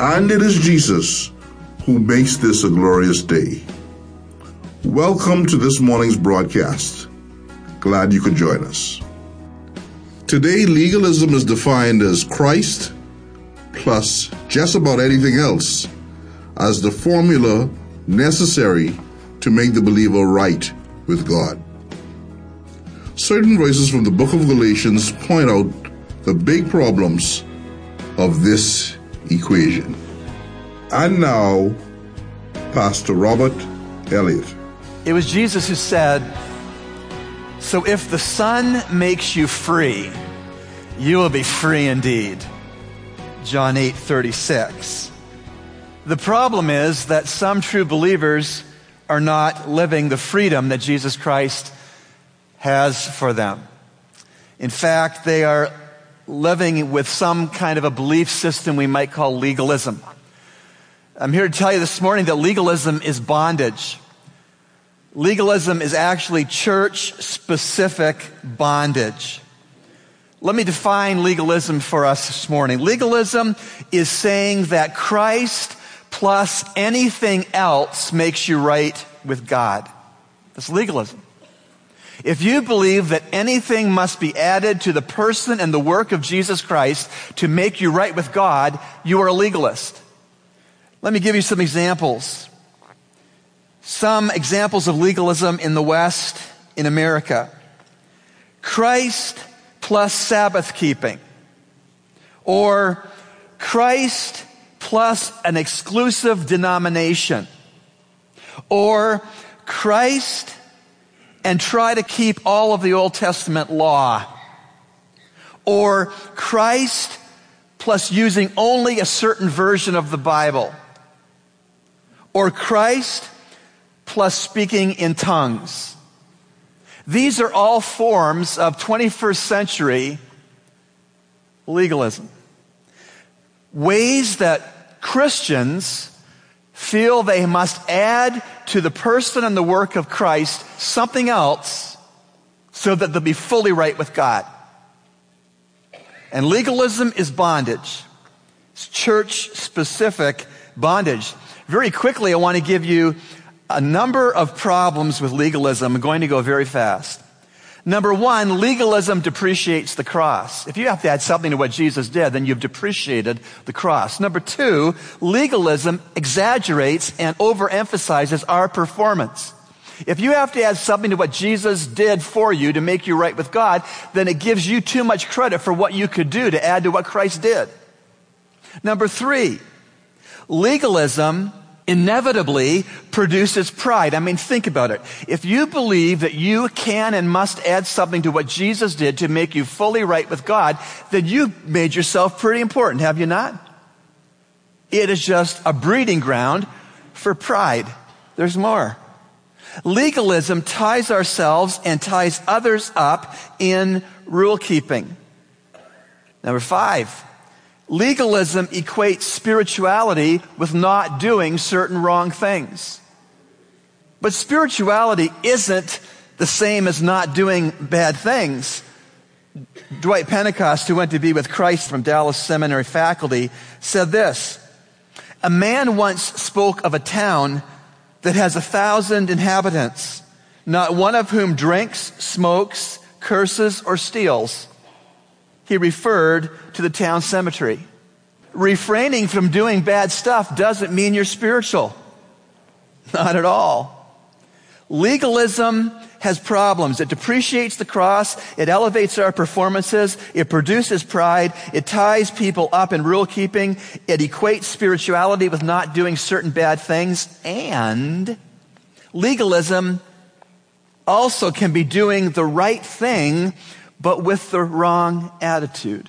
And it is Jesus who makes this a glorious day. Welcome to this morning's broadcast. Glad you could join us. Today, legalism is defined as Christ plus just about anything else as the formula necessary to make the believer right with God. Certain verses from the book of Galatians point out the big problems of this equation. And now, Pastor Robert Elliott. It was Jesus who said, So if the Son makes you free, you will be free indeed. John 8 36. The problem is that some true believers are not living the freedom that Jesus Christ has for them. In fact, they are living with some kind of a belief system we might call legalism. I'm here to tell you this morning that legalism is bondage. Legalism is actually church specific bondage. Let me define legalism for us this morning. Legalism is saying that Christ plus anything else makes you right with God. That's legalism. If you believe that anything must be added to the person and the work of Jesus Christ to make you right with God, you are a legalist. Let me give you some examples. Some examples of legalism in the West, in America. Christ plus Sabbath keeping. Or Christ plus an exclusive denomination. Or Christ and try to keep all of the Old Testament law. Or Christ plus using only a certain version of the Bible or Christ plus speaking in tongues. These are all forms of 21st century legalism. Ways that Christians feel they must add to the person and the work of Christ something else so that they'll be fully right with God. And legalism is bondage. It's church specific bondage. Very quickly, I want to give you a number of problems with legalism. I'm going to go very fast. Number one, legalism depreciates the cross. If you have to add something to what Jesus did, then you've depreciated the cross. Number two, legalism exaggerates and overemphasizes our performance. If you have to add something to what Jesus did for you to make you right with God, then it gives you too much credit for what you could do to add to what Christ did. Number three, legalism inevitably produces pride. I mean, think about it. If you believe that you can and must add something to what Jesus did to make you fully right with God, then you made yourself pretty important, have you not? It is just a breeding ground for pride. There's more. Legalism ties ourselves and ties others up in rule keeping. Number five, Legalism equates spirituality with not doing certain wrong things. But spirituality isn't the same as not doing bad things. Dwight Pentecost, who went to be with Christ from Dallas Seminary faculty, said this A man once spoke of a town that has a thousand inhabitants, not one of whom drinks, smokes, curses, or steals he referred to the town cemetery. Refraining from doing bad stuff doesn't mean you're spiritual. Not at all. Legalism has problems. It depreciates the cross. It elevates our performances. It produces pride. It ties people up in rule keeping. It equates spirituality with not doing certain bad things. And legalism also can be doing the right thing but with the wrong attitude.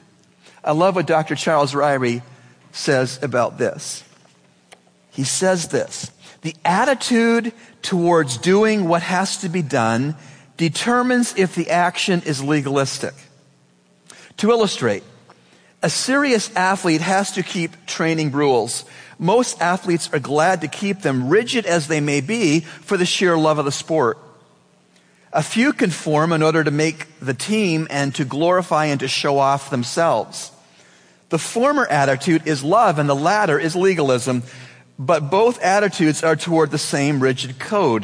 I love what Dr. Charles Ryrie says about this. He says this The attitude towards doing what has to be done determines if the action is legalistic. To illustrate, a serious athlete has to keep training rules. Most athletes are glad to keep them rigid as they may be for the sheer love of the sport. A few conform in order to make the team and to glorify and to show off themselves. The former attitude is love and the latter is legalism, but both attitudes are toward the same rigid code.